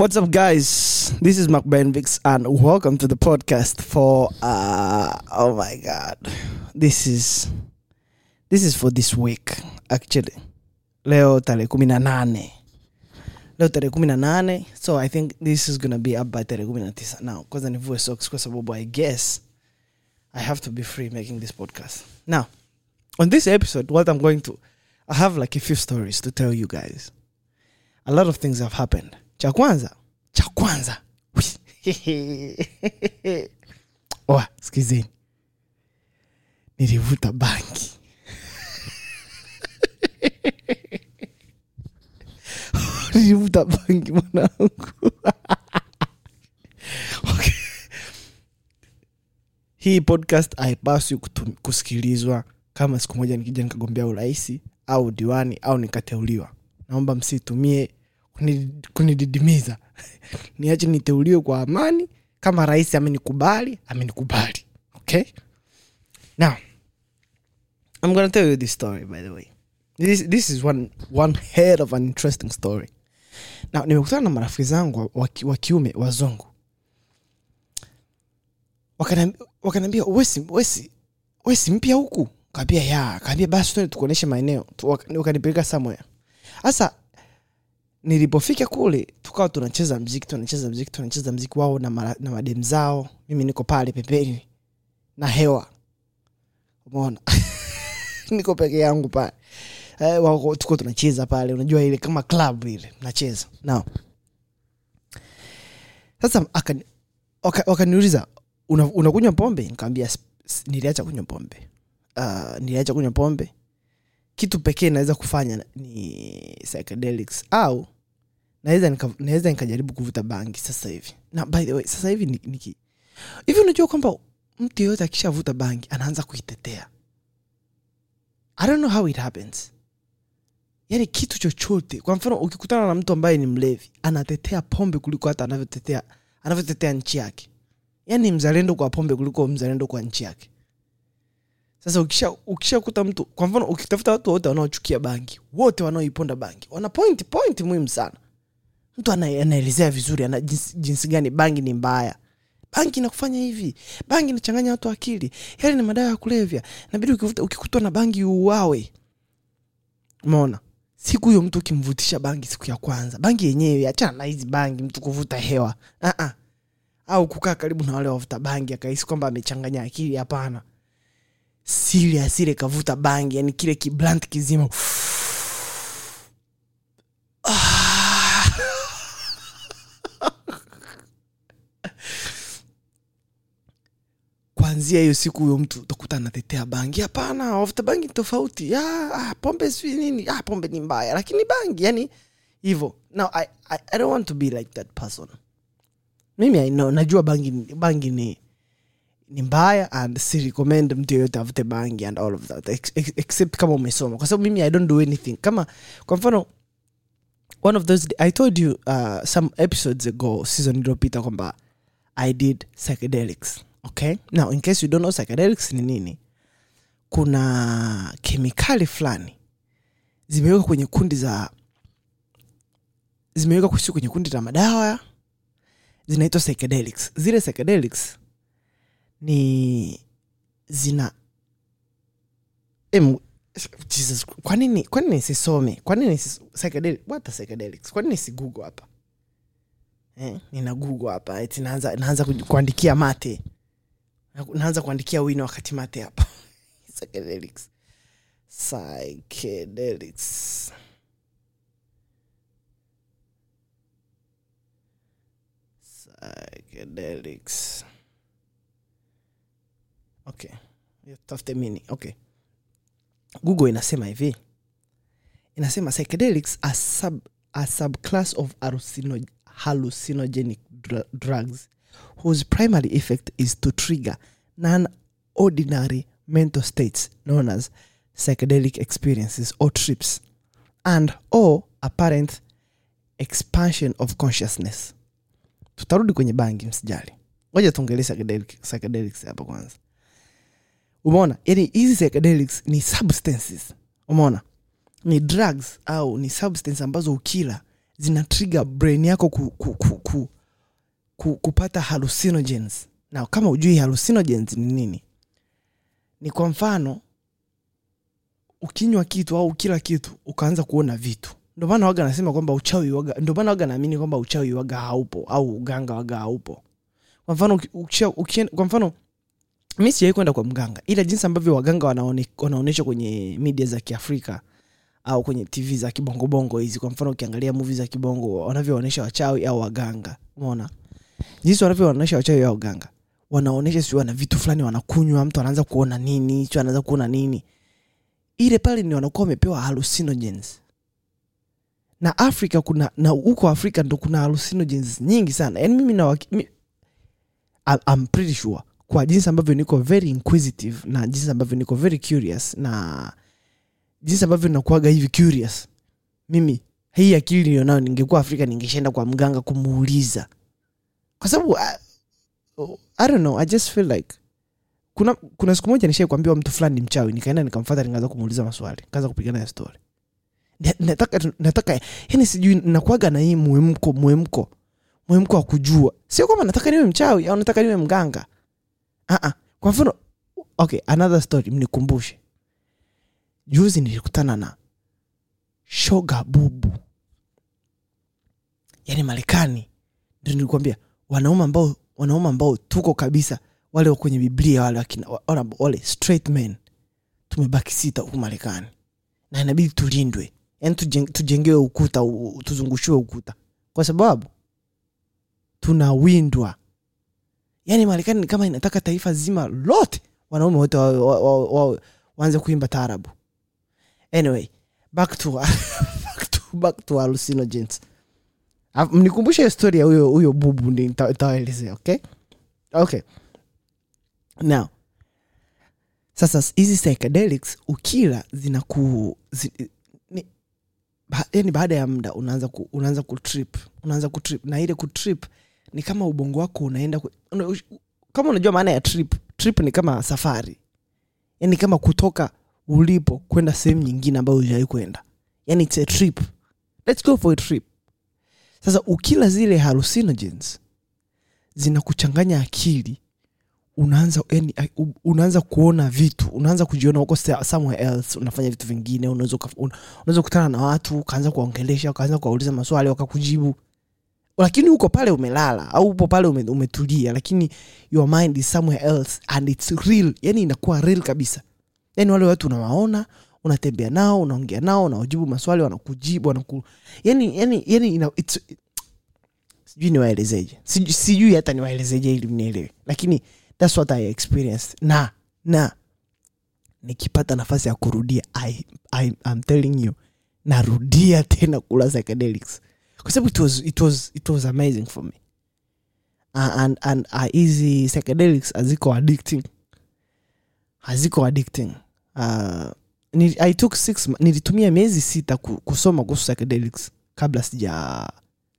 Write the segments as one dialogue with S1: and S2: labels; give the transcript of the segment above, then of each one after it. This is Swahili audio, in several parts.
S1: What's up, guys? This is Mark Benvix, and welcome to the podcast for uh oh my god, this is this is for this week actually. Leo tarehe kumi na nane leo tarehe kumi na nane so I think this is gonna be up by tarehe kumi tisa now. Kwanza nivue socks kwa I guess I have to be free making this podcast now. On this episode, what I'm going to, I have like a few stories to tell you guys. A lot of things have happened. Cha kwanza, cha kwanza. Oa, sikizeni. Nilivuta bangi. Nilivuta bangi mwanangu. okay. Hii podcast haipaswi kusikilizwa kama siku moja nikija nikagombea urahisi au diwani au nikateuliwa. Naomba msitumie kunididimiza. Niache niteuliwe kwa amani. Kama rais amenikubali, amenikubali. Okay? Now, I'm gonna tell you this story by the way. This, this is one, one head of an interesting story. Now, nimekutana na marafiki zangu wa- wa ki- wa kiume wazungu Wakaniambi- wakaniambia wesi mpya huku kaambia ya kaambia basi tukuonyeshe maeneo wakanipeleka somewhere sasa nilipofika kule tukawa tunacheza mziki tunacheza mziki tunacheza mziki wao na, mara, na madem zao. Mimi niko pale pembeni na hewa. Umeona? Niko peke yangu pale. Eh, wako- tuko tunacheza pale. Unajua ile kama club ile nacheza now sasa akani- waka- wakaniuliza una, unakunywa pombe? Nikawambia niliacha kunywa pombe. Uh, niliacha kunywa pombe kitu pekee naweza kufanya ni psychedelics. Au naweza naweza nikajaribu kuvuta bangi sasa hivi. Na by the way sasa hivi niki hivi unajua kwamba mtu yeyote akishavuta bangi anaanza kuitetea. I don't know how it happens. Yaani kitu chochote kwa mfano ukikutana na mtu ambaye ni mlevi anatetea pombe kuliko hata anavyotetea anavyotetea nchi yake. Yaani mzalendo kwa pombe kuliko mzalendo kwa nchi yake sasa ukisha ukishakuta mtu kwa mfano ukitafuta watu wote wanaochukia bangi wote wanaoiponda bangi wana point point muhimu sana. Mtu anaelezea vizuri ana jinsi, jinsi gani bangi ni mbaya. Bangi inakufanya hivi bangi inachanganya watu akili yale ni madawa ya kulevya. Nabidi ukikutwa na bangi uuawe. Umeona? Siku hiyo mtu ukimvutisha bangi siku ya kwanza bangi yenyewe achana na hizi bangi mtu kuvuta hewa. Uh-uh. au kukaa karibu na wale wavuta bangi akahisi kwamba amechanganya akili hapana serious ile kavuta bangi yani kile kiblant kizima. Ah. kwanzia hiyo siku huyo mtu utakuta anatetea bangi. Hapana wavuta bangi ni tofauti. Ah, pombe si nini. Ah, pombe ni mbaya lakini bangi yani hivyo. Now I, I, i don't want to be like that person. Mimi I know, najua bangi, bangi ni ni mbaya and si recommend mtu yeyote avute bangi and all of that ex ex except kama umesoma. Kwa sababu mimi i don't do anything. Kama kwa mfano one of those i told you uh, some episodes ago season iliyopita kwamba i did psychedelics okay? Now in case you don't know psychedelics ni nini? Kuna kemikali fulani zimewekwa kwenye kundi za zimewekwa kusi kwenye kundi la madawa zinaitwa psychedelics. Zile psychedelics ni zina em, Jesus, kwa nini kwa nini sisome? Kwa nini nisis- psychedelic what are psychedelics? Kwa nini si google hapa? Eh, nina google hapa eti naanza naanza kuandikia mate. Naanza kuandikia wino wakati mate hapa. Psychedelics. Psychedelics. Psychedelics okay. Okay. Google inasema hivi. Inasema psychedelics are sub, a subclass of hallucino, hallucinogenic dr drugs whose primary effect is to trigger non-ordinary mental states known as psychedelic experiences or trips and or apparent expansion of consciousness. Tutarudi kwenye bangi msijali. Ngoja tuongelee psychedelic- psychedelics hapa kwanza umeona? Yani hizi psychedelics ni substances. Umeona? Ni drugs au ni substance ambazo ukila zina trigger brain yako ku, ku, ku, ku, ku, kupata hallucinogens. Na kama ujui hallucinogens ni nini? Ni kwa mfano ukinywa kitu au kila kitu ukaanza kuona vitu. Ndio maana waga nasema kwamba uchawi waga ndio maana waga naamini kwamba uchawi waga haupo au uganga waga haupo. Kwa mfano ukia, ukia, kwa mfano mi sijawai kwenda kwa mganga ila jinsi ambavyo waganga wanaone, wanaonyesha kwenye media za kiafrika au kwenye tv za kibongobongo hizi kwa mfano ukiangalia movie za kibongo wanavyoonyesha wachawi au waganga umeona? Jinsi wanavyoonyesha wachawi au waganga wanaonyesha sio wana vitu fulani wanakunywa mtu anaanza kuona nini sio anaanza kuona nini. Ile pale ni wanakuwa wamepewa hallucinogens. Na afrika kuna na huko afrika ndo kuna hallucinogens nyingi sana. Yaani mimi na waki- I'm pretty sure kwa jinsi ambavyo niko very inquisitive na jinsi ambavyo niko very curious na jinsi ambavyo nakuaga hivi curious. Mimi hii akili nilionayo ningekuwa afrika ningeshaenda kwa mganga kumuuliza. Kwa sababu I, I don't know i just feel like kuna kuna siku moja nishai kuambiwa mtu fulani ni mchawi nikaenda nikamfata nikaanza kumuuliza maswali kaanza kupigana ya story. Nataka nataka yani sijui nakuaga na hii muemko muemko muemko wa kujua. Sio kwamba nataka niwe mchawi au nataka niwe mganga uh-uh. kwa mfano okay another story mnikumbushe. Juzi nilikutana na shoga bubu. Yaani marekani ndio nilikwambia wanaume ambao wanaume ambao tuko kabisa wale kwenye biblia wale wakina, wale, wale straight men tumebaki sita huku marekani. Na inabidi tulindwe. Yaani tujeng, tujengewe ukuta tuzungushiwe ukuta. Kwa sababu tunawindwa yaani marekani ni kama inataka taifa zima lote wanaume wote waanze wa, wa, wa, waanze kuimba taarabu. Anyway back to back to, back to hallucinogens. Mnikumbushe hiyo ya huyo huyo bubu nitawaelezea okay? Okay. Now sasa hizi psychedelics ukila zinaku zi, ni, ba, yani baada ya muda unaanza ku, unaanza kutrip unaanza kutrip na ile kutrip ni kama ubongo wako unaenda ku, kama unajua maana ya trip trip ni kama safari. Yani kama kutoka ulipo kwenda sehemu nyingine ambayo hujawai kwenda. Yani it's a trip. Let's go for a trip. Sasa ukila zile hallucinogens zinakuchanganya akili unaanza yani, unaanza kuona vitu unaanza kujiona uko somewhere else unafanya vitu vingine unaweza kukutana na watu ukaanza kuwaongelesha ukaanza kuwauliza maswali wakakujibu lakini uko pale umelala au upo pale ume, umetulia lakini your mind is somewhere else and it's real. Yani inakuwa real kabisa. Yani wale watu unawaona unatembea nao unaongea nao unawajibu maswali wanakujibu wanaku yani yani yani ina, it's, sijui niwaelezeje. Sijui hata niwaelezeje ili mnielewe. Lakini thats what i experienced. Na na nikipata nafasi ya kurudia I, I, I'm telling you narudia tena kula psychedelics kwa sababu it was, it was, it was amazing for me. Uh, and, and uh, hizi psychedelics haziko addicting. Haziko addicting. Uh, I took six, nilitumia miezi sita kusoma kuhusu psychedelics kabla sija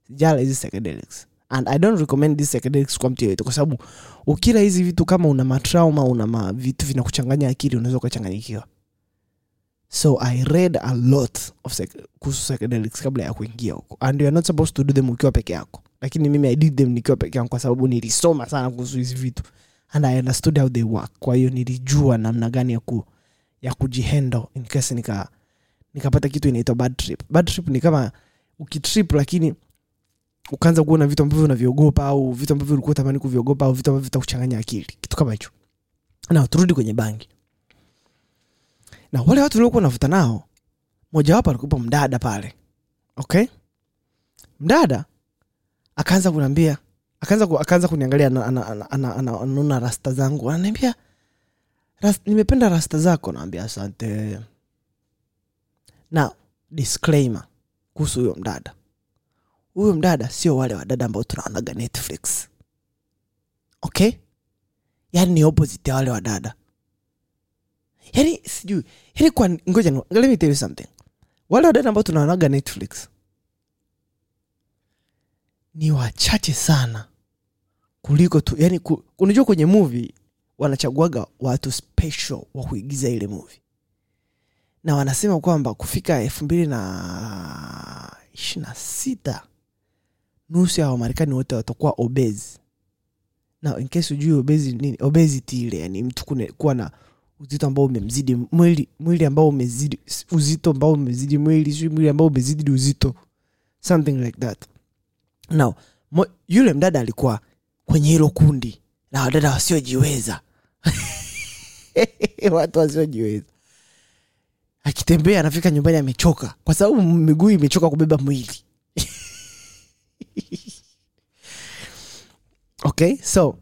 S1: sijala hizi psychedelics. And i don't recommend these psychedelics kwa mtu yeyote kwa sababu ukila hizi vitu kama una matrauma una vitu vinakuchanganya akili unaweza ukachanganyikiwa so i read a lot of psych- kuhusu psychedelics kabla ya kuingia huko. And you're not supposed to do them ukiwa peke yako. Lakini mimi i did them nikiwa peke yangu kwa sababu nilisoma sana kuhusu hizi vitu. And i understood how they work. Kwa hiyo nilijua namna gani ya ku ya kujihandle in case nika nikapata kitu inaitwa bad trip. Bad trip ni kama ukitrip lakini ukaanza kuona vitu ambavyo unavyogopa au vitu ambavyo ulikuwa tamani kuviogopa au vitu ambavyo vitakuchanganya akili. Kitu kama hicho. Na turudi kwenye bangi na wale watu uliokuwa navuta nao mojawapo alikupa mdada pale okay? Mdada akaanza kuniambia akaanza ku, kuniangalia ana- ana- ana- ana- ana- anaona rasta zangu. Ananiambia "Ras- nimependa rasta zako. Naambia asante. Na disclaimer kuhusu huyo mdada. Huyo mdada sio wale wadada ambao tunaonaga netflix. Okay? Yaani ni opposite ya wale wadada yaani sijui. Yani kwa ngoja let me tell you something. Wale wadada ambao tunaonaga netflix ni wachache sana kuliko tu yani ku, unajua kwenye movie wanachaguaga watu special wa kuigiza ile movie. Na wanasema kwamba kufika elfu mbili na ishiri na sita nusu ya wamarekani wote watakuwa obezi na in case ujui obezi nini obesity ile yani mtu kune- kuwa na uzito ambao umemzidi mwili mwili ambao umezidi uzito ambao umezidi mwili sio mwili ambao umezidi uzito something like that. Now mo, yule mdada alikuwa kwenye hilo kundi la wadada wasiojiweza. Watu wasiojiweza. Akitembea anafika nyumbani amechoka. Kwa sababu miguu imechoka kubeba mwili. Okay so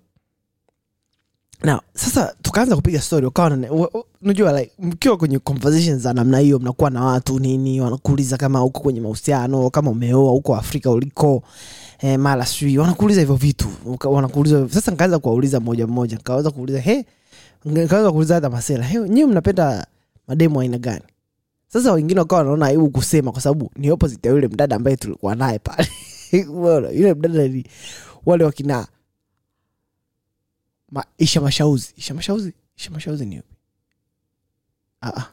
S1: now sasa tukaanza kupiga story ukawa na- wa- wa- unajua like mkiwa kwenye conversations za namna hiyo mnakuwa na watu nini wanakuuliza kama uko kwenye mahusiano kama umeoa huko afrika uliko eh, mara sijui wanakuuliza hivyo vitu wanakuuliza sasa nikaanza kuwauliza mmoja mmoja nikaweza kuuliza he nikaweza kuuliza hata masela he nyiwe mnapenda mademu aina gani? Sasa wengine wakawa wanaona aibu kusema kwa sababu ni opposite ya yule mdada ambaye tulikuwa naye pale. Yule mdada ni wale wakina ma, isha mashauzi isha mashauzi isha mashauzi ni yupi? Ah, ah.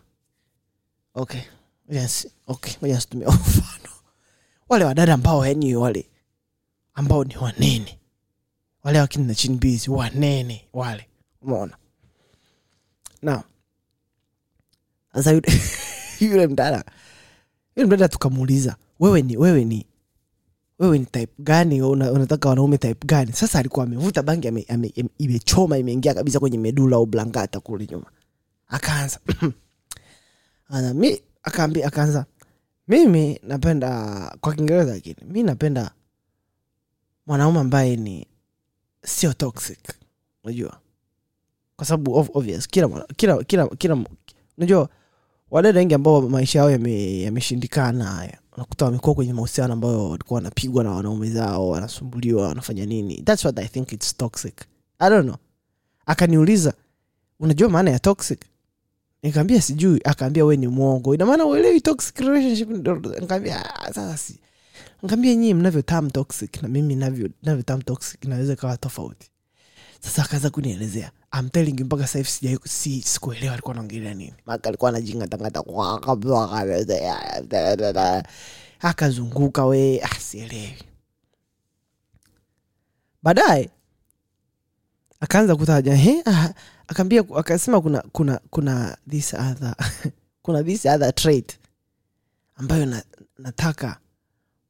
S1: okay. Yes. okay. Mfano. Wale wadada ambao yani wale ambao ni wanene. Wale wakina chini bizi wanene wale. Umeona? Na sasa yule, yule mdada yule mdada tukamuuliza wewe ni wewe ni wewe ni type gani? Una, unataka wanaume type gani? Sasa alikuwa amevuta bangi ame, ame, ame, imechoma imeingia kabisa kwenye medula au blangata kule nyuma. Akaanza. Ana, mi akaambia akaanza mimi napenda kwa kiingereza lakini mi napenda mwanaume ambaye ni sio toxic. Unajua? Kwa sababu obvious kila kila kila kila unajua wadada wengi ambao maisha yao yame- yameshindikana haya unakuta wamekuwa kwenye mahusiano ambayo walikuwa wanapigwa na wanaume zao wanasumbuliwa wanafanya nini. Thats what i think its toxic. I don't know. Akaniuliza unajua maana ya toxic? Nikaambia sijui. Akaambia we ni mwongo. Inamaana uelewi toxic relationship. Nikaambia "Ah, sasa si. Nikaambia nyii mnavyo tam toxic na mimi navyo navyo tam toxic naweza ikawa tofauti sasa akaanza kunielezea. I'm mpaka sasa hivi sijai si sikuelewa alikuwa anaongelea nini. Maka alikuwa kwa akazunguka we ah, sielewi. Baadaye akaanza kutaja he ah, akaambia akasema kuna kuna kuna this other kuna this other trait ambayo na, nataka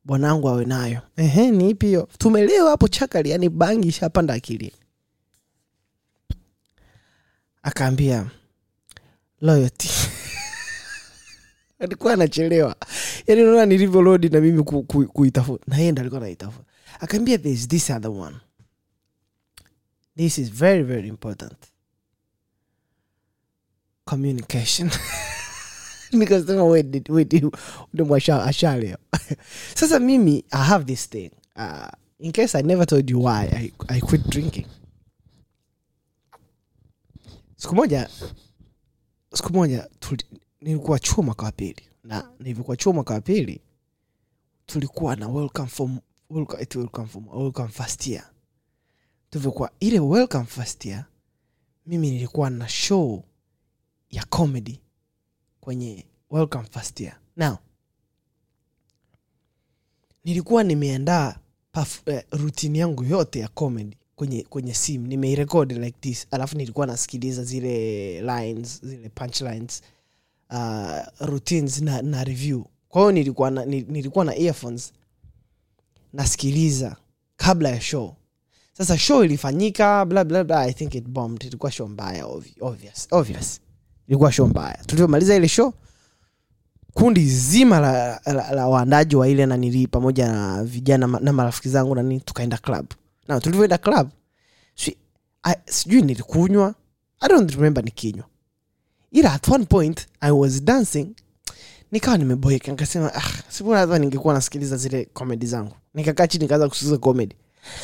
S1: bwanangu awe nayo. Ehe ni ipi hiyo? Tumelewa hapo chakali yani bangi ishapanda akilini akaambia loyalty. Alikuwa anachelewa. Yani unaona nilivyo lodi na mimi ku- ku- kuitafuta na yeye ndo alikuwa anaitafuta akaambia there's this other one. This is very very important. Communication. Nikasema wait, ashaleo sasa mimi i have this thing. Uh, in case i never told you why i, I quit drinking siku moja siku moja nilikuwa chuo mwaka wa pili. Na nilivyokuwa chuo mwaka wa pili tulikuwa na welcome form, welcome, welcome form, welcome first year. Tulivyokuwa ile welcome first year mimi nilikuwa na show ya comedy kwenye welcome first year. Now nilikuwa nimeandaa eh, routine yangu yote ya comedy kwenye kwenye simu. Nimeirekodi like this. Alafu nilikuwa nasikiliza zile lines zile punchlines uh, routines na, na review. Kwa hiyo nilikuwa na, nilikuwa na earphones nasikiliza kabla ya show. Sasa show ilifanyika bla bla bla i think it bombed. Ilikuwa show mbaya obvious obvious. Ilikuwa show mbaya. Tulivyomaliza ile show kundi zima la, la, la waandaji wa ile nanili pamoja na vijana na marafiki zangu nani tukaenda club na tulivyoenda club sijui nilikunywa i don't remember nikinywa. Ila at one point i was dancing nikawa nimeboeka nikasema ah, sibora hata ningekuwa nasikiliza zile komedi zangu. Nikakaa chini nikaanza kusikiliza komedi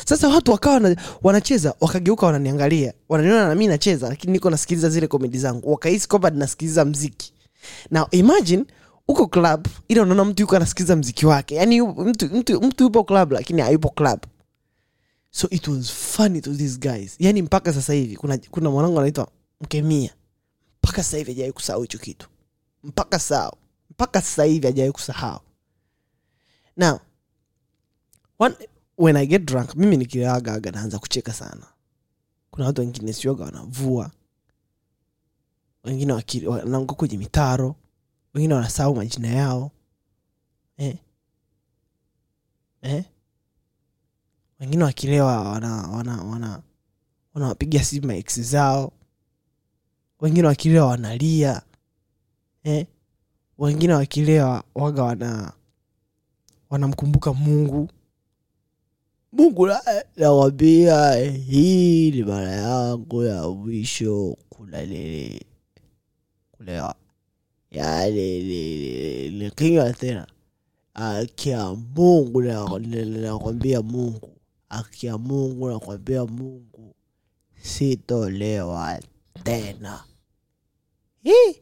S1: sasa watu wakawa wana, wanacheza wakageuka wananiangalia wananiona nami nacheza lakini niko nasikiliza zile komedi zangu. Wakahisi kwamba nasikiliza mziki. Na imagine uko club ila unaona mtu yuko anasikiliza mziki wake. Yaani mtu, mtu, mtu yupo club lakini hayupo club so it was funny to these guys. Yani mpaka sasa hivi kuna, kuna mwanangu anaitwa mkemia. Mpaka sasa hivi ajawai kusahau hicho kitu. Mpaka sao mpaka sasa hivi ajawai kusahau. Now one, when i get drunk mimi nikiagaaga naanza kucheka sana. Kuna watu wengine sioga wanavua. Wengine wanaanguka kwenye mitaro. Wengine wanasahau majina yao. Eh? Eh? Wengine wakilewa wana wana wana simu maeksi zao. Wengine wakilewa wanalia. Eh? wengine wakilewa waga wana wanamkumbuka mungu. Mungu na- nawambia hii ni mara yangu ya mwisho kulalele kulewa. Yani ni- ni- nikinywa tena akia mungu na- na- nakwambia mungu akia mungu nakwambia mungu sitolewa tena. Hii.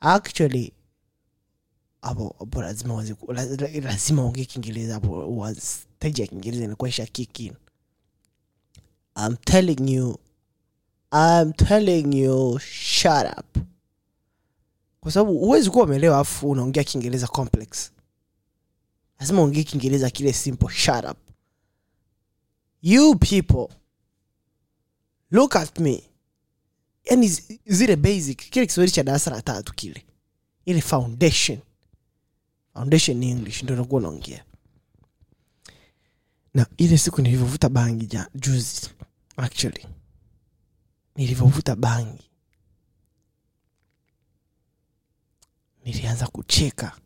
S1: actually hapo hapo lazima lazima ongee kiingereza hapo stage ya kiingereza inakuwa isha kick in. I'm telling you i'm telling you shut up. Kwa sababu huwezi kuwa umeelewa afu unaongea kiingereza complex. Lazima ongee kiingereza kile simple shut up you people look at me. Yani zi- zile basic kile kiswahili cha darasa la tatu kile. Ile foundation. Foundation english ndo nakuwa unaongea. Na ile siku nilivyovuta bangi ja, juzi actually. Nilivyovuta bangi. Nilianza kucheka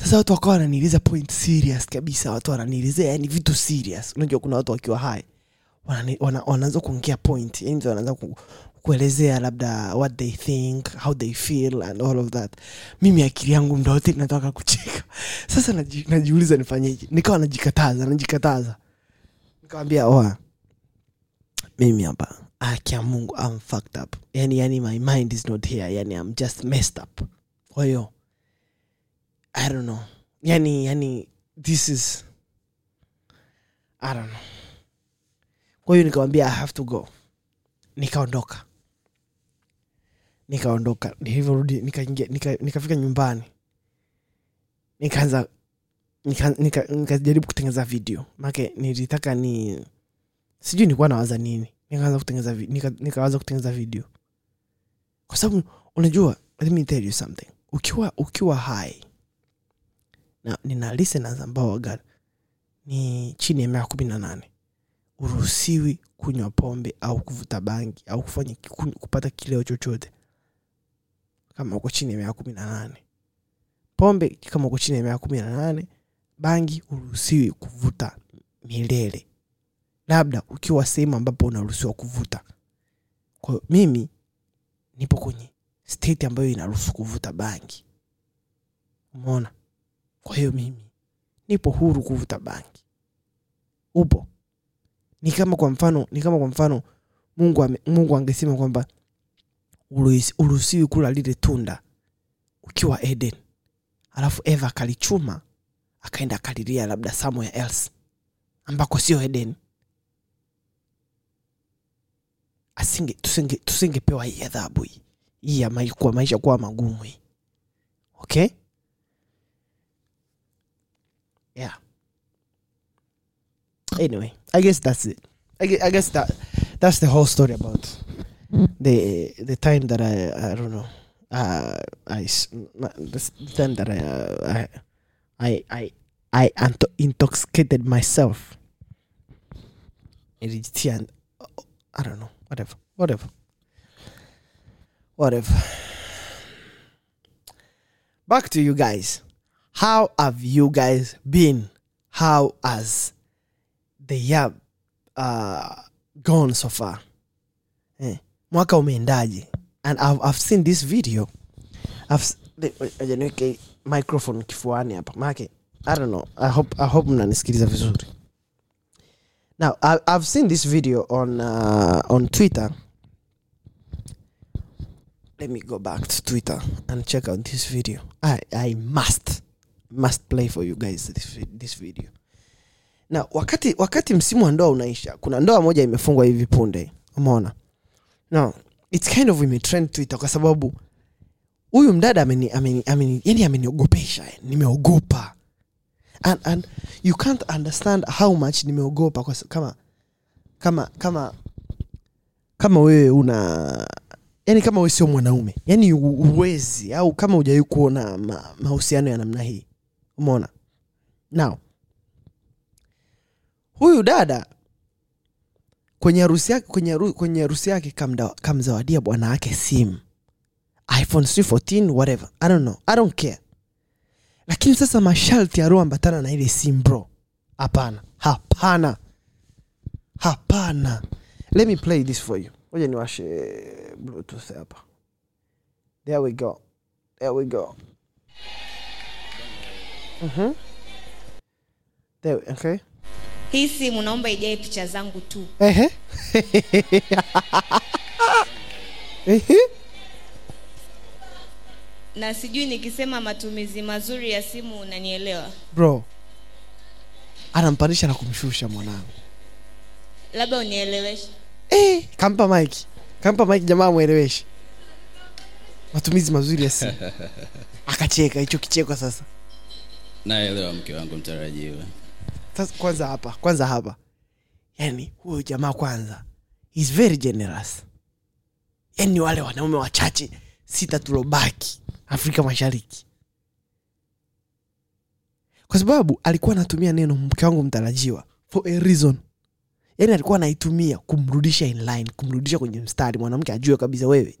S1: sasa watu wakawa wananiuliza point serious kabisa watu wananielezea yani vitu serious. Unajua kuna watu wakiwa hai wanaanza kuongea point yani wanaanza ku, kuelezea labda what they think how they feel and all of that. Mimi akili yangu wote nataka kucheka. Sasa naji, najiuliza nifanyeje? Nikawa najikataza najikataza. Nikawambia oa mimi hapa akia mungu I'm fucked up. Yani yani my mind is not here yani I'm just messed up. Kwa hiyo i don't know. Yani yani this is i don't know. Kwa hiyo nikawambia i have to go. Nikaondoka. Nikaondoka. Nilivyorudi nikaingia nika, nikafika nyumbani. Nikaanza nikajaribu nika, nikajaribu kutengeneza video. Make nilitaka ni sijui nilikuwa nawaza nini. Nikaanza kutengeneza vi- nika, kutengeneza video. Kwa sababu unajua let me tell you something. Ukiwa ukiwa high na nina listeners ambao waga ni chini ya miaka kumi na nane. Uruhusiwi kunywa pombe au kuvuta bangi au kufanya kupata kileo chochote kama uko chini ya miaka kumi na nane. Pombe kama uko chini ya miaka kumi na nane bangi uruhusiwi kuvuta milele. Labda ukiwa sehemu ambapo unaruhusiwa kuvuta. Kwa mimi nipo kwenye state ambayo inaruhusu kuvuta bangi. Umeona kwa hiyo mimi nipo huru kuvuta bangi. Upo. Ni kama kwa mfano ni kama kwa mfano mungu, ame, mungu angesema kwamba uruhusi- uruhusiwi kula lile tunda ukiwa eden. Alafu eva akalichuma akaenda akalilia labda somewhere else ambako sio eden. Asinge tusinge tusingepewa hii adhabu hii hii ya maisha kuwa magumu hii. Okay yeah. Anyway i guess that's it. I guess, I guess that that's the whole story about the the time that i i don't know uh i the time that i uh, i i i, I intoxicated myself. Nilijitia- i don't know. Whatever. Whatever. Whatever. Back to you guys how have you guys been? How has the year uh, gone so far? Eh, mwaka umeendaje? And I've, I've seen this video. I've, microphone kifuani hapa. Maake i don't know. I hope, I hope mnanisikiliza vizuri. Now I, i've seen this video on uh, on twitter. Let me go back to twitter and check out this video. I i must must play for you guys this, this video. Na wakati wakati msimu wa ndoa unaisha kuna ndoa moja imefungwa hivi punde. Umeona? No it's kind of imetrend twitter kwa sababu huyu mdada ameni, ameni, yani ameniogopesha nimeogopa. And, and you can't understand how much nimeogopa kwa kama kama kama kama wewe una yani kama wewe sio mwanaume yani uwezi au kama hujawai kuona mahusiano ya namna hii umeona? Now huyu dada kwenye harusi yake kwenye, kwenye harusi yake kamzawadia bwana wake simu. iphone 14 whatever. I don't know. I don't care. Lakini sasa masharti yaliyoambatana na ile simu bro. Hapana. Hapana. Hapana. Let me play this for you. Oja niwashe bluetooth hapa. There we go. There we go Mhm. There, okay.
S2: Hii simu naomba ijae picha zangu tu.
S1: Ehe. Ehe.
S2: na sijui nikisema matumizi mazuri ya simu unanielewa?
S1: Bro anampanisha na kumshusha mwanangu.
S2: Labda unieleweshe?
S1: Eh, kampa mike kampa mike jamaa mweleweshe matumizi mazuri ya simu. Akacheka hicho kicheko sasa
S3: naelewa mke wangu mtarajiwa
S1: sasa kwanza hapa kwanza hapa. Yani huyo jamaa kwanza is very generous. Yani wale wanaume wachache sita tulobaki afrika mashariki. Kwa sababu alikuwa anatumia neno mke wangu mtarajiwa for a reason. Yani alikuwa anaitumia kumrudisha inline kumrudisha kwenye mstari. Mwanamke ajue kabisa wewe,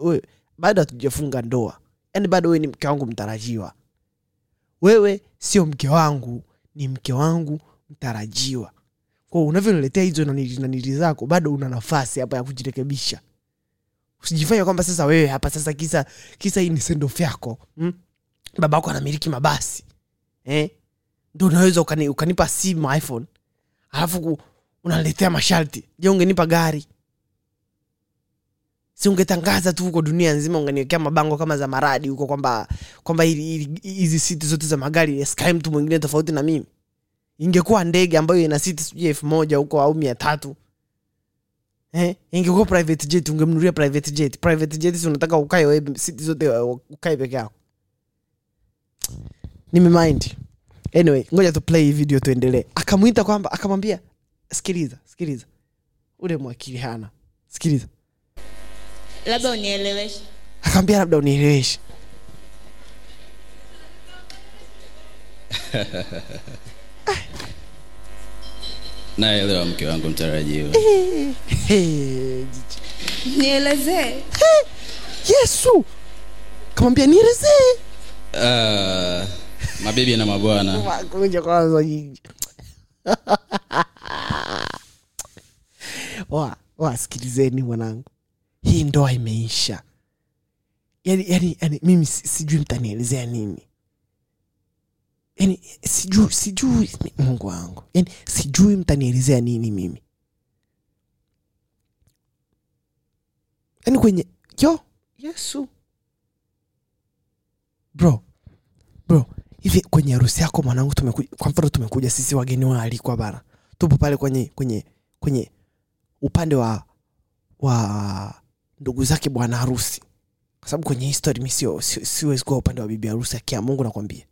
S1: wewe bado hatujafunga ndoa. Yani bado wewe ni mke wangu mtarajiwa wewe sio mke wangu ni mke wangu mtarajiwa kwa unavyoniletea hizo nanili zako bado una nafasi hapa ya kujirekebisha usijifanya kwamba sasa wewe hapa sasa kisa kisa hii ni sendof yako hmm? baba yako anamiliki mabasi eh? ndo unaweza ukani, ukanipa simu iphone alafu unaletea masharti je ungenipa gari si ungetangaza tu huko dunia nzima unganiwekea mabango kama za maradi huko kwamba kwamba hizi siti zote za magari sky mtu mwingine tofauti na mimi. Ingekuwa ndege ambayo ina siti sijui elfu moja huko au mia tatu. Eh? ingekuwa private jet ungemnuria private jet. Private jet si unataka ukae wewe siti zote uh, ukae peke yako. Nimemind. Anyway ngoja tu play video tuendelee. Akamwita kwamba akamwambia sikiliza sikiliza. Ule mwakili hana. Sikiliza
S2: labda unieleweshe
S1: akaambia labda unieleweshe
S3: naelewa mke wangu mtarajiwa.
S2: Nielezee.
S1: Yesu! Kamwambia nielezee.
S3: Uh, mabibi na mabwana.
S1: Kuja kwanza nyingi wa wasikilizeni mwanangu hii ndoa imeisha. Yani, yani, yani mimi si- sijui mtanielezea nini. Yani sijui sijui mungu wangu. Yani sijui mtanielezea nini mimi. Yani kwenye yo yesu. Bro bro hivi kwenye harusi yako mwanangu tumekuja kwa mfano tumekuja sisi wageni waalikwa bana tupo pale kwenye kwenye kwenye upande wa wa ndugu zake bwana harusi. Kwa sababu kwenye history mi siwezi kuwa upande wa bibi harusi akia mungu nakwambia.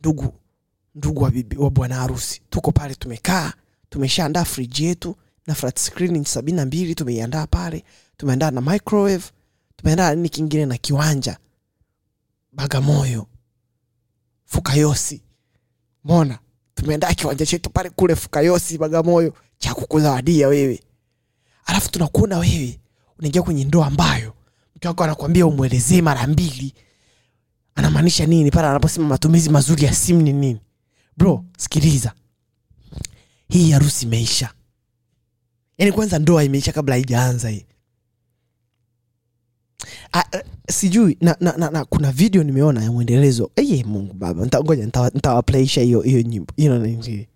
S1: Ndugu ndugu wa, wa bwana harusi tuko pale tumekaa tumeshaandaa friji yetu na flat screen sabini na mbili tumeiandaa pale tumeandaa na microwave tumeandaa nini kingine na kiwanja. Bagamoyo fukayosi mona tumeandaa kiwanja chetu pale kule fukayosi bagamoyo cha kukuzawadia wewe. Alafu tunakuona wewe unaingia kwenye ndoa ambayo mke wako anakwambia umwelezee mara mbili. Anamaanisha nini pale anaposema matumizi mazuri ya simu ni nini? Bro sikiliza. Hii harusi imeisha. Yaani kwanza ndoa imeisha kabla haijaanza hii. A, ah, sijui na, na, na, na kuna video nimeona ya mwendelezo. Eye mungu baba ngoja nitawaplaisha hiyo hiyo nyimbo nini?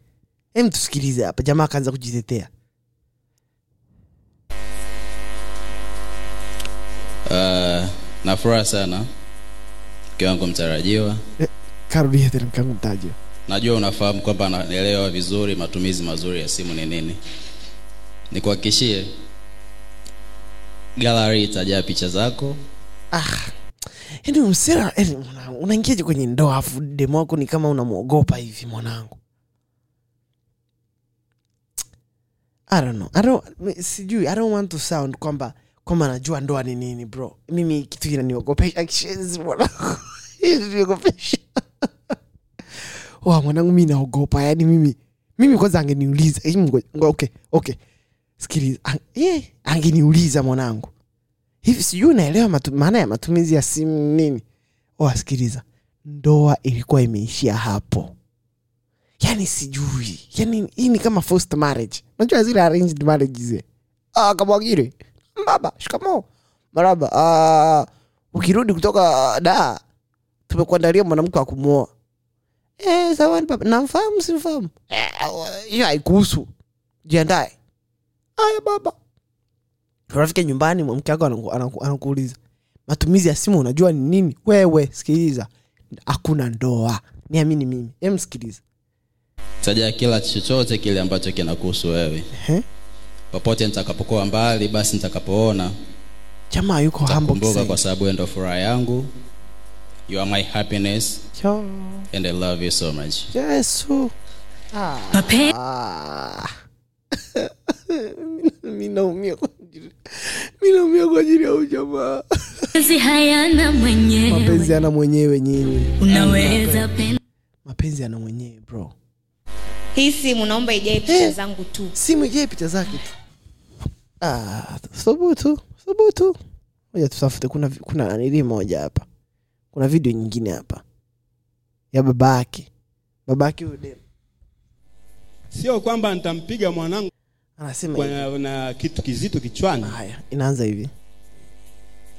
S1: Hem tusikilize hapa. Jamaa akaanza kujitetea
S3: Ah, na furaha sana. Mke wangu mtarajiwa.
S1: Karudia tena mke wangu mtarajiwa.
S3: najua unafahamu kwamba anaelewa vizuri matumizi mazuri ya simu ni nini. Nikuhakikishie gallery itajaa picha zako.
S1: Ah, yani msera unaingiaje kwenye ndoa afu demo wako ni kama unamwogopa hivi mwanangu? I don't know. I don't, sijui i don't want to sound kwamba kwamba najua ndoa ni nini bro. Mimi kitu kinaniogopesha niogopesha wa mwanangu mi naogopa. Yani mimi mimi kwanza angeniuliza. Okay okay. Sikiliza Ang- yeah, angeniuliza mwanangu. Hivi sijui unaelewa maana ya matumizi ya simu nini? Wasikiliza ndoa ilikuwa imeishia hapo. Yani sijui. Yani hii ni kama forced marriage. Unajua zile arranged marriage zile ah, kamwagire baba shikamo maraba Uh, ukirudi kutoka da tumekuandalia mwanamke wa kumwoa eh, baba namfahamu simfahamu. Eh, haikuhusu. Jiandae. Aya baba. Unafika nyumbani mke wako anaku- anaku- anakuuliza. Matumizi ya simu unajua ni nini? Wewe sikiliza. Hakuna ndoa. Niamini mimi. Em sikiliza.
S3: Taja kila chochote kile ambacho kinakuhusu wewe.
S1: Ehe.
S3: Popote nitakapokuwa mbali basi nitakapoona
S1: jamaa yuko humble
S3: kwa sababu wewe ndo furaha yangu. You are my happiness
S1: Yo,
S3: and i love you so much.
S1: Yesu. Ah. Ah. minaumia kwa ajili mi naumia kwa ajili ya huyu jamaa.
S4: Mapenzi hayana mwenyewe.
S1: Mapenzi ana mwenyewe nyinyi.
S4: Unaweza
S1: mapenzi. ana mwenyewe bro.
S2: Hii simu naomba ijae picha
S1: Eh.
S2: zangu tu.
S1: Simu ijae picha zake tu ah, thubutu thubutu moja tutafute kuna kuna nanili moja hapa? Kuna video nyingine hapa. Ya baba yake baba yake huyo dem
S5: sio kwamba nitampiga mwanangu
S1: anasema
S5: kwa na kitu kizito kichwani.
S1: Haya inaanza hivi.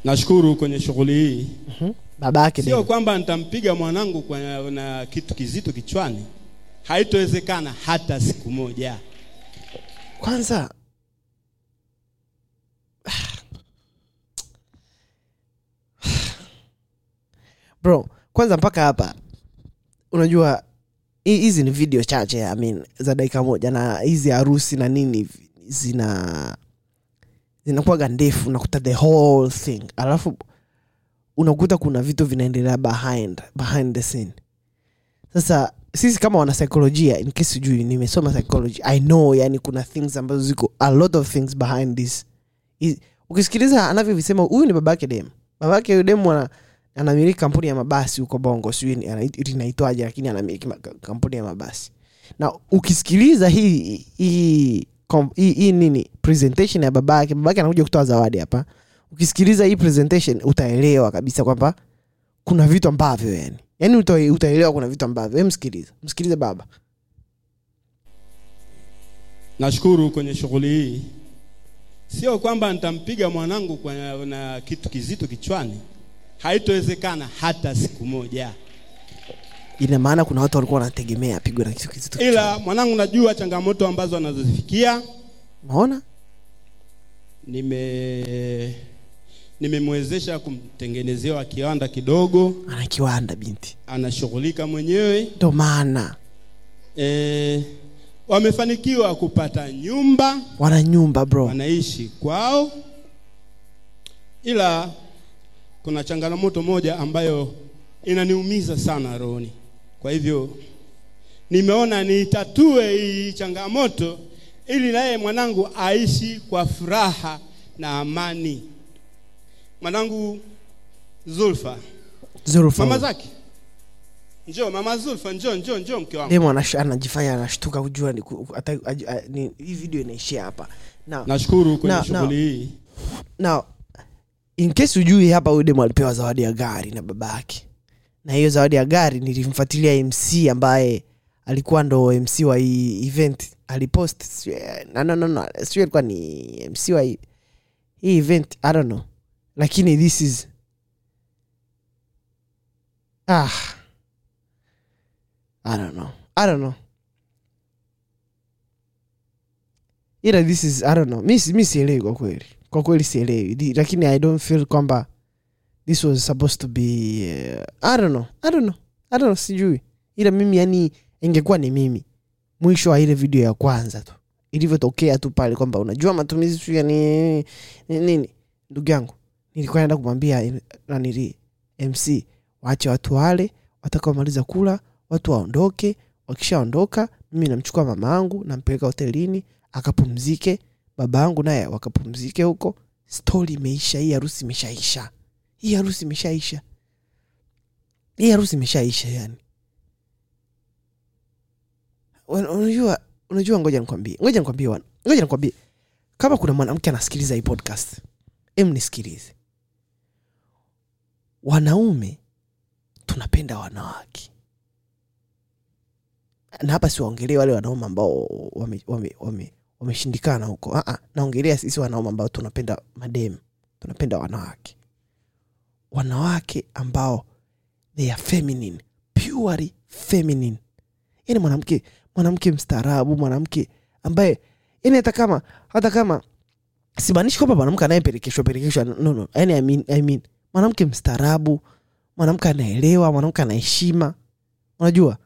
S5: Nashukuru kwenye shughuli hii.
S1: Mhm. baba yake
S5: sio kwamba nitampiga mwanangu kwa na kitu kizito kichwani. Haitowezekana hata siku moja.
S1: Kwanza bro kwanza mpaka hapa. Unajua hizi ni video chache I mean, za dakika moja na hizi harusi na nini zina zinakuwaga ndefu unakuta the whole thing. Alafu unakuta kuna vitu vinaendelea behind behind the scene. Sasa sisi kama wana saikolojia in case sijui nimesoma psychology i know yani kuna things ambazo ziko a lot of things behind this ukisikiliza anavyovisema huyu ni babake dem. Babake huyu dem ana anamiliki kampuni ya mabasi huko bongo sijui ni- lakini anamiliki kampuni ya mabasi. Na ukisikiliza hii hii hii, hii nini presentation ya babake babake anakuja kutoa zawadi hapa. Ukisikiliza hii presentation utaelewa kabisa kwamba kuna vitu ambavyo yani. Yani utaelewa kuna vitu ambavyo. E msikilize. Msikilize baba.
S5: Nashukuru kwenye shughuli hii sio kwamba nitampiga mwanangu kwa na kitu kizito kichwani. Haitowezekana hata siku moja.
S1: Ina maana kuna watu walikuwa wanategemea apigwe na kitu kizito
S5: ila mwanangu najua changamoto ambazo anazozifikia
S1: maona
S5: nime nimemwezesha kumtengenezewa kiwanda kidogo.
S1: Ana kiwanda binti.
S5: Anashughulika mwenyewe.
S1: Ndo maana.
S5: E, wamefanikiwa kupata nyumba.
S1: Wana nyumba bro.
S5: Wanaishi kwao. Ila kuna changamoto moja ambayo inaniumiza sana rohoni. Kwa hivyo nimeona niitatue hii changamoto ili naye mwanangu aishi kwa furaha na amani. Mwanangu zulfa.
S1: Zulfa.
S5: Mama zake njoo mama zulfa njoo njoo njoo mke wangu.
S1: Demo anajifanya anashtuka kujua ni, ku- ata- a, a- ni, hii video inaishia hapa. Now,
S5: nashukuru kwenye shughuli hii.
S1: Now, in case ujui hapa huyu demo alipewa zawadi ya gari na baba yake na hiyo zawadi ya gari nilimfuatilia mc ambaye alikuwa ndo mc wa hii event. Alipost no, no, no, no. Sio alikuwa ni mc wa hii hii event i don't know. Lakini this is ah i don't know. I don't know. Ila this is i don't know. Mi mi sielewi kwa kweli. Kwa kweli sielewi. Lakini i don't feel kwamba this was supposed to be uh, i don't know. I don't know. I don't know. Sijui. Ila mimi yani ingekuwa ni mimi mwisho wa ile video ya kwanza tu. Ilivyotokea tu pale kwamba unajua matumizi tu ya ni ni- nini? Ndugu yangu nilikuwa naenda kumwambia eh, nanili mc waache watu wale watakaomaliza kula watu waondoke wakishaondoka mimi namchukua mama yangu nampeleka hotelini akapumzike. Baba yangu naye wakapumzike huko. Stori imeisha hii harusi imeshaisha. Hii harusi imeshaisha. Hii harusi imeshaisha yani. Unajua unajua ngoja nikwambie ngoja nikwambie ngoja nikwambie. Kama kuna mwanamke anasikiliza hii podcast em nisikilize. Wanaume tunapenda wanawake na hapa siwaongelee wale wanaume ambao wameshindikana wame, wame, huko. Ah, ah, naongelea sisi wanaume ambao tunapenda mademu tunapenda wanawake. Wanawake ambao they are feminine purely feminine. Yani mwanamke mwanamke mstaarabu mwanamke ambaye yani hata kama hata kama simaanishi kwamba mwanamke anayepelekeshwa pelekeshwa no, no. Yani, I mean, I mean, mwanamke mstaarabu mwanamke anaelewa mwanamke anaheshima. Unajua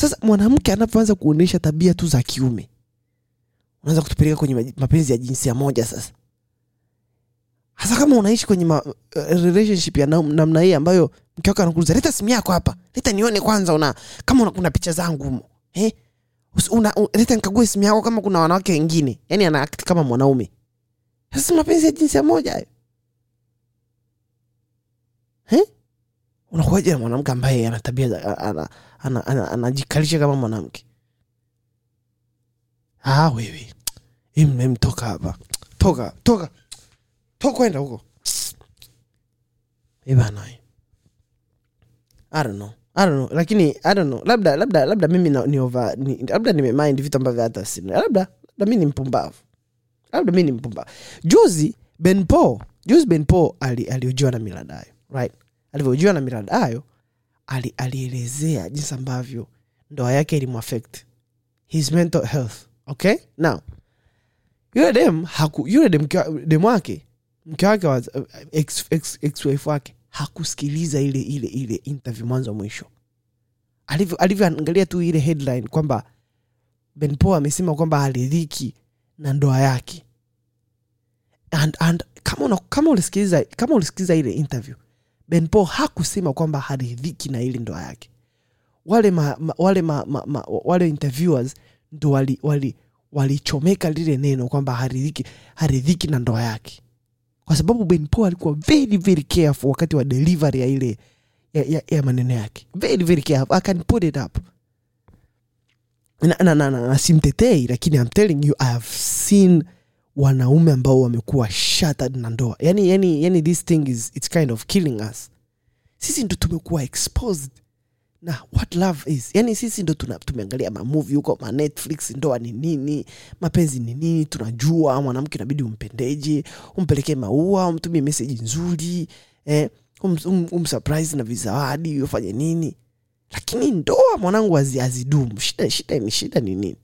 S1: sasa mwanamke anapoanza kuonesha tabia tu za kiume unaweza kutupeleka kwenye mapenzi ya jinsia moja sasa hasa kama unaishi kwenye ma, uh, relationship ya namna hii ambayo mke wako anakuuliza leta simu yako hapa leta nione kwanza una kama una, kuna picha zangu humo eh? Una, leta nikague simu yako kama kuna wanawake wengine yani ana kama mwanaume sasa mapenzi ya jinsia moja hayo eh? unakuwaje na mwanamke ambaye ana tabia ana- anajikalisha kama mwanamke. Ah wewe. Em, hapa. Toka toka. Toka enda huko. Eh bana. I don't know. I don't know. lakini I labda labda labda mimi ni over, ni, labda nimemind vitu ambavyo hata si labda labda mi ni mpumbavu. Labda mi ni mpumbavu. Juzi ben juzi ben paul ali, na miladayo right? Alivyojiwa na miladayo ali, alielezea jinsi ambavyo ndoa yake ilimuaffect his mental health okay? Now yule dem haku yule dem, dem wake mke wake wa ex, ex, wife wake hakusikiliza ile ile ile interview mwanzo mwisho. Alivyo alivyoangalia tu ile headline kwamba benpo amesema kwamba haridhiki na ndoa yake. And, and kama, una, kama ulisikiliza kama ulisikiliza ile interview ben hakusema kwamba haridhiki na ile ndoa yake. Wale ma, ma, wale ma, ma, ma, wale interviewers ndo wali, wali, walichomeka lile neno kwamba haridhiki haridhiki na ndoa yake. Kwa sababu ben alikuwa very very careful wakati wa delivery ya ile ya, ya, ya maneno yake. Very very careful. I can put it up. Na, na, na, na, na simtetei lakini I'm telling you I have seen wanaume ambao wamekuwa shattered na ndoa. Yani, yani, yani this thing is it's kind of killing us. Sisi ndo tumekuwa exposed na what love is. Yani sisi ndo tumeangalia mamuvi huko ma netflix ndoa ni nini mapenzi ni nini tunajua mwanamke inabidi umpendeje umpelekee maua umtumie meseji nzuri eh, um, um, umsurprise na vizawadi ufanye nini. Lakini ndoa mwanangu hazi- hazidumu. Shida shida shida ni nini?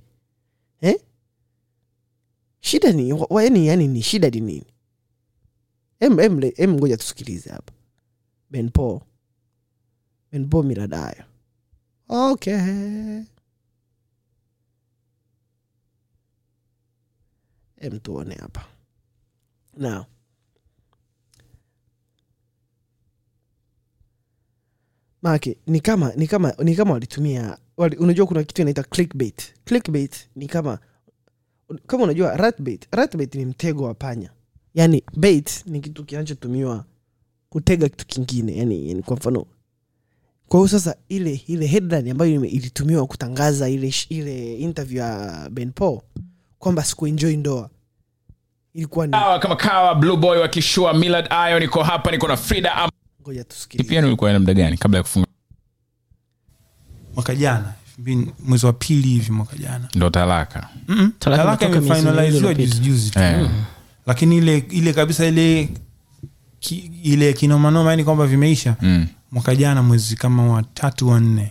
S1: Eh? Shida ni yani, yani ni shida ni nini? Em, ngoja tusikilize hapa. Ben paul. Ben paul tuone hapa. Now. Make ni kama ni kama ni kama walitumia wali, unajua kuna kitu inaita clickbait. Clickbait ni kama kama unajua ratbait ratbait ni mtego wa panya. Yani bait ni kitu kinachotumiwa kutega kitu kingine. Yani, yani kwa mfano kwa hiyo sasa ile ile headline ambayo ilitumiwa kutangaza ile ile interview ya ben paul kwamba sikuenjoi ndoa. Ilikuwa ni
S6: kawa kama kawa blue boy wakishua Millard ayo niko hapa niko na frida Am-
S1: ngoja tusikilize.
S6: Pia ulikuwa na muda gani kabla ya kufunga?
S7: Mwaka jana mwezi wa pili hivi mwaka jana
S6: ndo talaka.
S8: Talaka
S7: imefinaliziwa juzijuzi tu
S6: Eh.
S7: lakini ile ile kabisa ile ki, ile kinomanoma yani kwamba vimeisha
S6: Mm.
S7: mwaka jana mwezi kama watatu wanne wa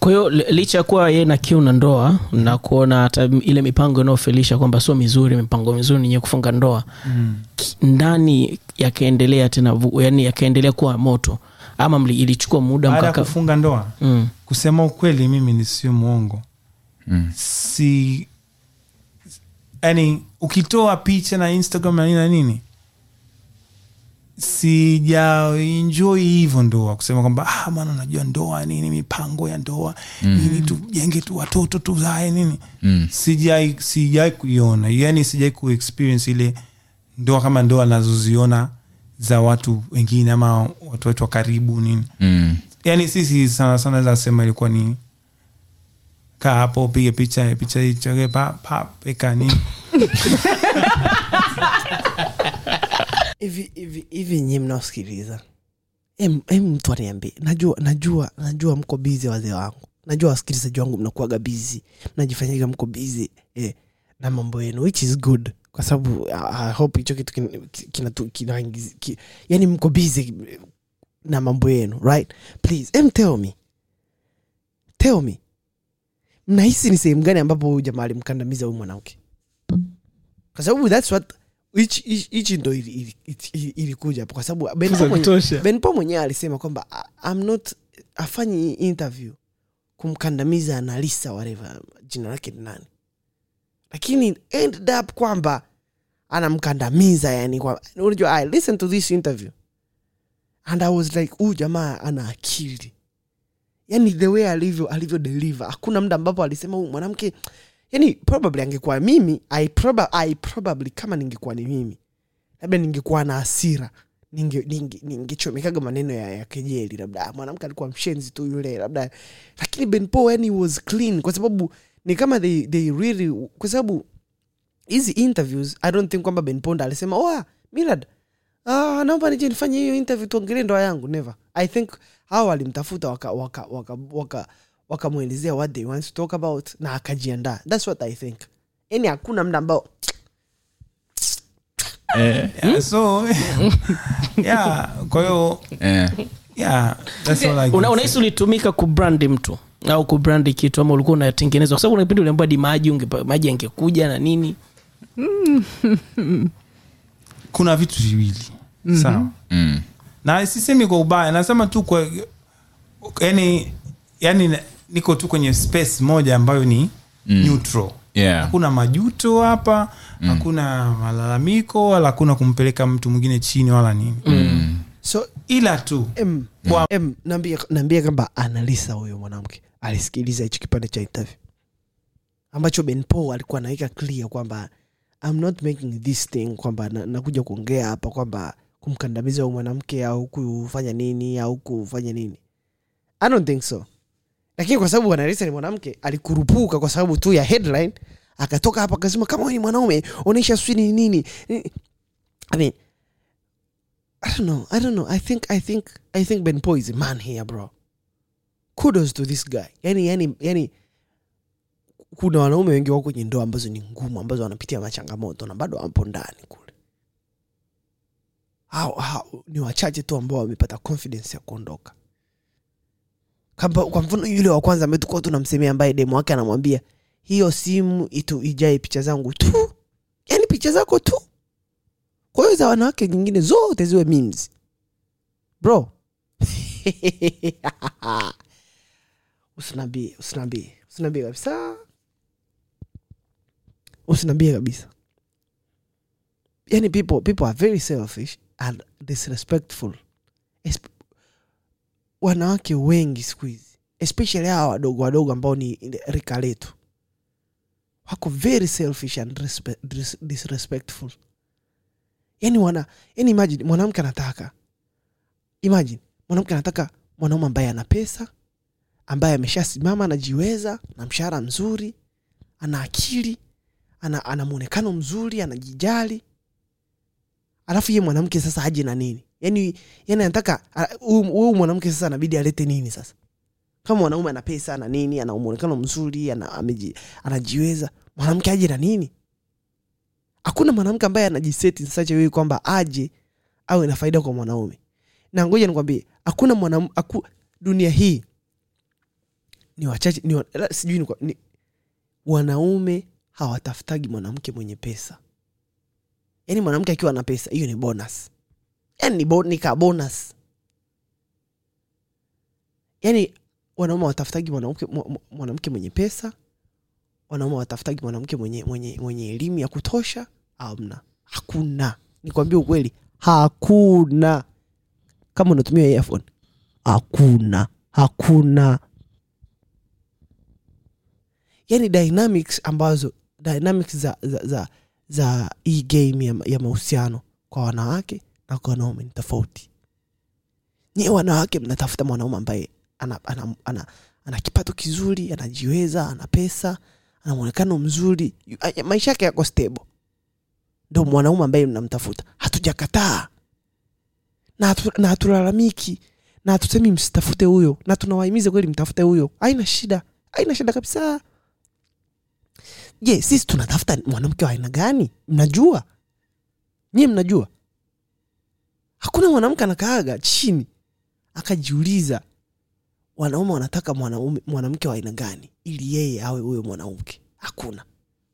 S8: kwa hiyo licha ya kuwa yeye na kiu na ndoa na kuona hata ile mipango inayofelisha kwamba sio mizuri mipango mizuri ninye kufunga ndoa mm. ndani yakaendelea tena yani yakaendelea kuwa moto ama mli, ilichukua muda
S7: baada ya
S8: mkaka
S7: kufunga ndoa
S8: mm.
S7: kusema ukweli mimi ni sio mwongo
S6: Mm.
S7: si yani ukitoa picha na instagram na nini na nini sijaenjoy hivyo ndoa kusema kwamba ah, maana unajua ndoa nini mipango ya ndoa nini tujenge tu watoto tuzae nini
S6: Mm.
S7: sijai sijai kuiona yani sijai kuexperience ile ndoa kama ndoa nazoziona za watu wengine ama watu wetu wa karibu nini.
S6: Mm.
S7: yani sisi sana sana naweza sema ilikuwa ni kaa hapo upige picha picha ichoge pa pa eka nini.
S1: Hivi hivi hivi nyie mnaosikiliza em em mtu aniambie najua najua najua mko bizi wazee wangu najua wasikilizaji wangu mnakuaga bizi mnajifanyaga mko bizi eh, na mambo yenu which is good kwa sababu I- I hope hicho kitu kin- kina, kina, kina, yani mko busy na mambo yenu right? Please em tell me. Tell me. Mnahisi ni sehemu gani ambapo huyu jamaa alimkandamiza huyu mwanamke? Kwa sababu thats what hichi- ndo ili- ili- ili- ilikuja hapo. Kwa sababu benpo mwenyewe alisema kwamba am not afanyi interview kumkandamiza analisa whatever jina lake ni nani. Lakini ended up kwamba anamkandamiza yani kwa unajua i listen to this interview. And i was like huyu jamaa ana akili. Yani the way alivyo alivyo deliver. Hakuna muda ambapo alisema huyu mwanamke yani probably angekuwa mimi I, proba, I probably kama ningekuwa ni mimi labda ningekuwa na hasira ninge- ninge- ningechomekaga maneno ya, ya kejeli labda "Ah, mwanamke alikuwa mshenzi tu yule labda. Lakini ben yani was clean kwa sababu ni kama they, they really kwa sababu hizi interviews i don't think kwamba ben ponda alisema oa milad ah, naomba nije nifanye hiyo interview tuongelee ndoa yangu. Never. I think hawa walimtafuta wakamwelezea waka, waka, waka, waka what they want to talk about na akajiandaa. Thats what i think. Yani hakuna mda ambao
S6: Eh,
S7: yeah, so yeah kwa hiyo
S6: eh.
S7: yeah
S8: unahisi ulitumika kubrandi mtu? Au kubrandi kitu ama ulikuwa unatengenezwa? Kwa sababu kuna kipindi uliambia di maji maji angekuja na nini
S7: kuna vitu viwili. Sawa?
S6: Mm.
S7: na sisemi kwa ubaya nasema tu kwa yani yani niko tu kwenye space moja ambayo ni
S6: Mm.
S7: neutral.
S6: Yeah.
S7: hakuna majuto hapa hakuna malalamiko wala hakuna kumpeleka mtu mwingine chini wala nini.
S6: Mm.
S1: so
S7: ila tu. Kwa-
S1: em, naambia naambia kwamba analisa huyo mwanamke. Alisikiliza hichi kipande cha interview. Ambacho ben Paul alikuwa anaweka clear kwamba I'm not making this thing kwamba na- nakuja kuongea hapa kwamba kumkandamiza mwanamke au kufanya nini au kufanya nini i don't think so lakini kwa sababu wanarisa ni mwanamke alikurupuka kwa sababu tu ya headline akatoka hapa akasema kama ni mwanaume onyesha sijui ni nini i mean I don't know. I don't know. I think I think I think Ben is a man here, bro. Kudos to this guy. Yani yani yani kuna wanaume wengi wako kwenye ndoa ambazo ni ngumu ambazo wanapitia machangamoto na bado wapo ndani kule. Hao hao ni wachache tu ambao wamepata confidence ya kuondoka. Kwa mfano yule wa kwanza ambaye tunamsemea ambaye demo wake anamwambia hiyo simu itu ijae picha zangu tu. yani picha zako tu kwa hiyo za wanawake nyingine zote ziwe memes bro usinambie usinambie usinambie kabisa usinambie kabisa. Yani people, people are very selfish and disrespectful. Espe wanawake wengi siku hizi especially hawa wadogo wadogo ambao ni rika letu wako very selfish and respe- disrespectful. Yani wana yani imagine mwanamke anataka imagine mwanamke anataka mwanaume ambaye ana pesa ambaye ameshasimama anajiweza na mshahara mzuri ana akili ana, ana mwonekano mzuri anajijali. Alafu ye mwanamke sasa aje na nini? Yani yani anataka huyu mwanamke sasa anabidi alete nini sasa? Kama mwanaume ana pesa ana nini ana mwonekano mzuri ana, ameji, anajiweza mwanamke aje na nini? Hakuna mwanamke ambaye anajiseti such a kwamba aje awe na faida kwa mwanaume. Na ngoja nikwambie hakuna mwanam, aku, dunia hii ni wachache ni, sijui ni wanaume hawatafutagi mwanamke mwenye pesa. Yaani mwanamke akiwa na pesa hiyo ni bonus. Yaani ni, ka bonus. Yaani wanaume watafutagi mwanamke mwa- mwa- mwanamke mwenye pesa. Wanaume watafutagi mwanamke mwenye mwenye mwenye elimu ya kutosha. Amna hakuna. Nikwambia ukweli. Hakuna. Kama unatumia earphone hakuna. Hakuna. Yaani dynamics ambazo dynamics za za za, za hii game ya, ya mahusiano kwa wanawake na kwa wanaume ni tofauti. Nyie wanawake mnatafuta mwanaume ambaye ana, ana, ana, ana kipato kizuri anajiweza ana pesa ana mwonekano mzuri maisha yake yako stable. Ndo mwanaume ambaye mnamtafuta. Hatujakataa. Na na hatulalamiki. Na hatusemi msitafute huyo. Na tunawahimiza kweli mtafute huyo. Haina shida. Haina shida kabisa je sisi tunatafuta mwanamke wa aina gani? Mnajua? Nyie mnajua? Hakuna mwanamke anakaaga chini. Akajiuliza wanaume wanataka mwanaume mwanamke wa aina gani? Ili yeye awe huyo mwanamke. Hakuna.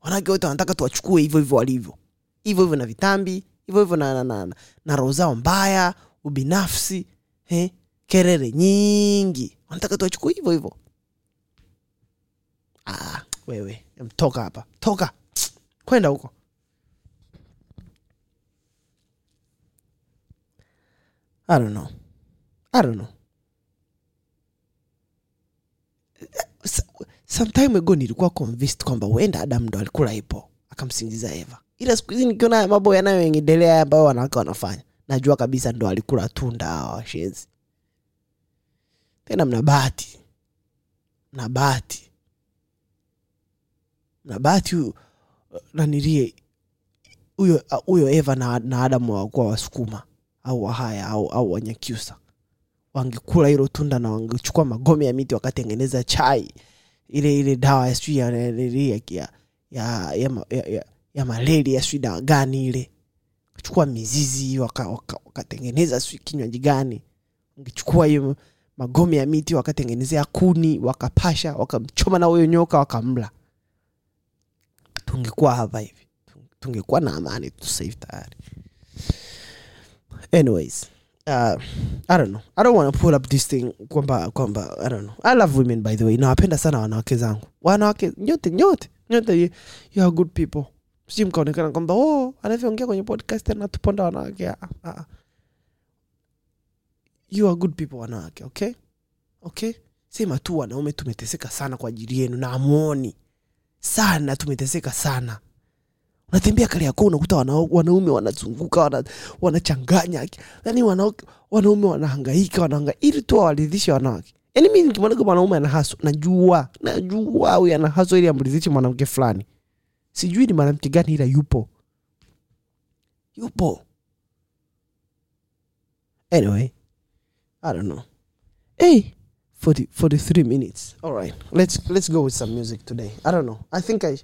S1: Wanawake wote wanataka tuwachukue hivyo hivyo walivyo. Hivyo hivyo na vitambi hivyo hivyo na, na, na, na, na roho zao mbaya ubinafsi eh, kerere nyingi. Wanataka tuwachukue hivyo hivyo. Ah, wewe toka hapa. Toka. Kwenda huko. I don't know. I don't know. S- sometime ago nilikuwa convinced kwamba huenda adam ndo alikula ipo akamsingiza eva. Ila siku hizi nikiona haya mambo yanayoendelea ambayo wanawake wanafanya najua kabisa ndo alikula tunda hawa washenzi. Tena mna bahati. Mna bahati mna bahati nanilie huyo huyo eva na, na adamu wakuwa wasukuma au wahaya au, au wanyakyusa. Wangekula hilo tunda na wangechukua magome ya miti wakatengeneza chai ile ile dawa sijui ya, ya, ya, ya, ya, ya, ya malaria sijui dawa gani ile. Chukua mizizi wakatengeneza waka, waka sijui kinywaji gani. Wangechukua hiyo magome ya miti wakatengenezea kuni wakapasha wakamchoma na huyo nyoka wakamla tungekuwa hapa hivi. Tungekuwa na amani tu tayari. Anyways uh, i don't know. I don't pull up this thing kwamba kwamba i don't know. I love women by the way. Nawapenda sana wanawake zangu. Wanawake nyote nyote nyote you, are good people. Si mkaonekana kwamba oh anavyoongea kwenye podcast anatuponda wanawake. Ah, ah. you are good people wanawake okay? Okay? Sema tu wanaume tumeteseka sana kwa ajili yenu na amuoni sana tumeteseka sana. Unatembea kali yako unakuta wana, wanaume wanazunguka wana, wanachanganya yani wanaume wanahangaika wanahangaika ili tu wawaridhishe wanawake. Yani mi nikimwanaga mwanaume anahaso najua najua huyu anahaso ili amridhishe mwanamke fulani. Sijui ni mwanamke gani ila yupo. Yupo. Anyway i don't know. Hey 40, 43 minutes. All right let's let's go with some music today. I don't know. I think i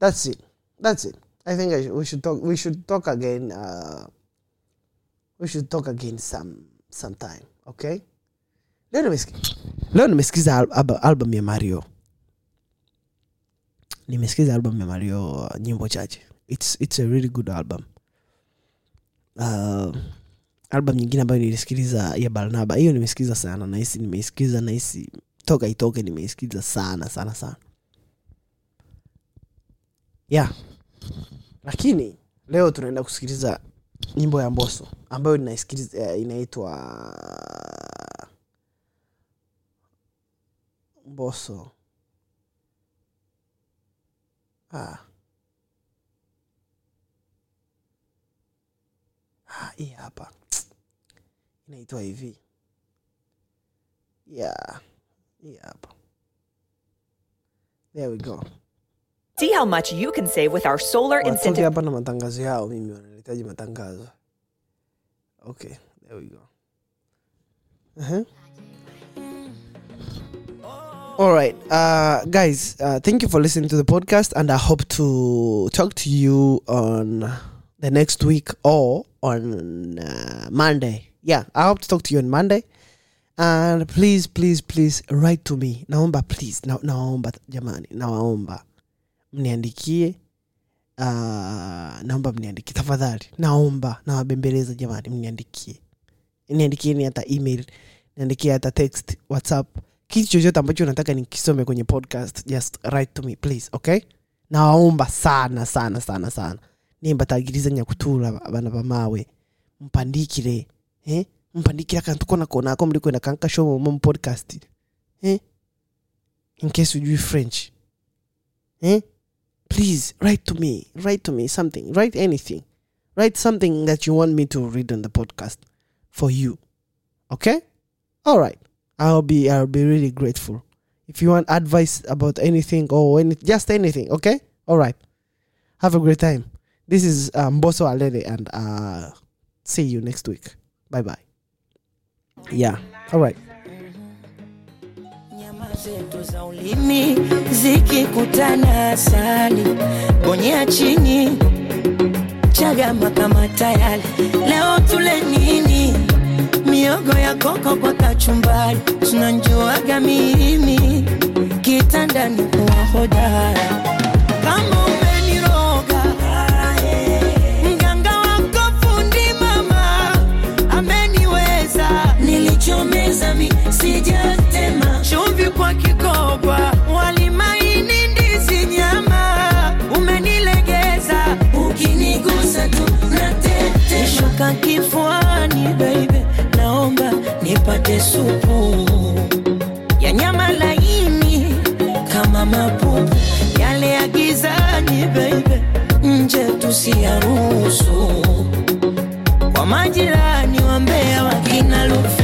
S1: that's it. That's it. I think I sh- we should talk we should talk again uh we should talk again some sometime okay? Leo nimesikia leo nimesikiza al- alba- album ya mario. Nimesikiza album ya mario uh, nyimbo chache. It's, it's a really good album. Uh, album nyingine ambayo nilisikiliza ya barnaba. Hiyo nimesikiliza sana nahisi nimeisikiza nahisi toka itoke nimeisikiza sana sana sana. Yeah. Lakini leo tunaenda kusikiliza nyimbo ya mboso ambayo eh, inaitwa mboso ah. Ah, hii hapa inaitwa hivi. Yeah. Hii there we go.
S9: See how much you can save with our solar incentive.
S1: hapa na matangazo yao mimi wanahitaji matangazo. Okay there we go. Uh-huh. all right uh, guys uh, thank you for listening to the podcast and i hope to talk to you on the next week or on uh, monday yeah i hope to talk to you on monday. And please please please write to me. Naomba please. Na, naomba jamani nawaomba mniandikie uh, naomba mniandikie. Tafadhali naomba nawabembeleza jamani mniandikie. Niandikieni hata email niandikie hata text whatsapp. Kitu chochote ambacho nataka nikisome kwenye podcast just write to me please okay? Nawaomba sana sana sana sana. Nimbatagiriza nyakutula bana bamawe mpandikire eh? mpandikire akantu kona konako muli kwenda kankashomo mu podcast. Eh? in case ujui french. Eh? please write to me write to me something write anything. Write something that you want me to read on the podcast for you. Okay? All right. I'll be i'll be really grateful. If you want advice about anything or any, just anything okay? All right. Have a great time. This is um, Boso Alede and uh, see you next week bye bye. Yeah all right
S10: nyama zetu za ulimi zikikutana asali bonyea chini. Chagama kama tayari leo tule nini? Miogo ya koko kwa kachumbari tunanjuaga mimi. Kitandani kuwa hodara shuka kifuani baby. Naomba nipate supu ya nyama laini kama mapupu yale ya gizani baby. Nje tusiyaruhusu kwa majirani wa mbea wakina Lufa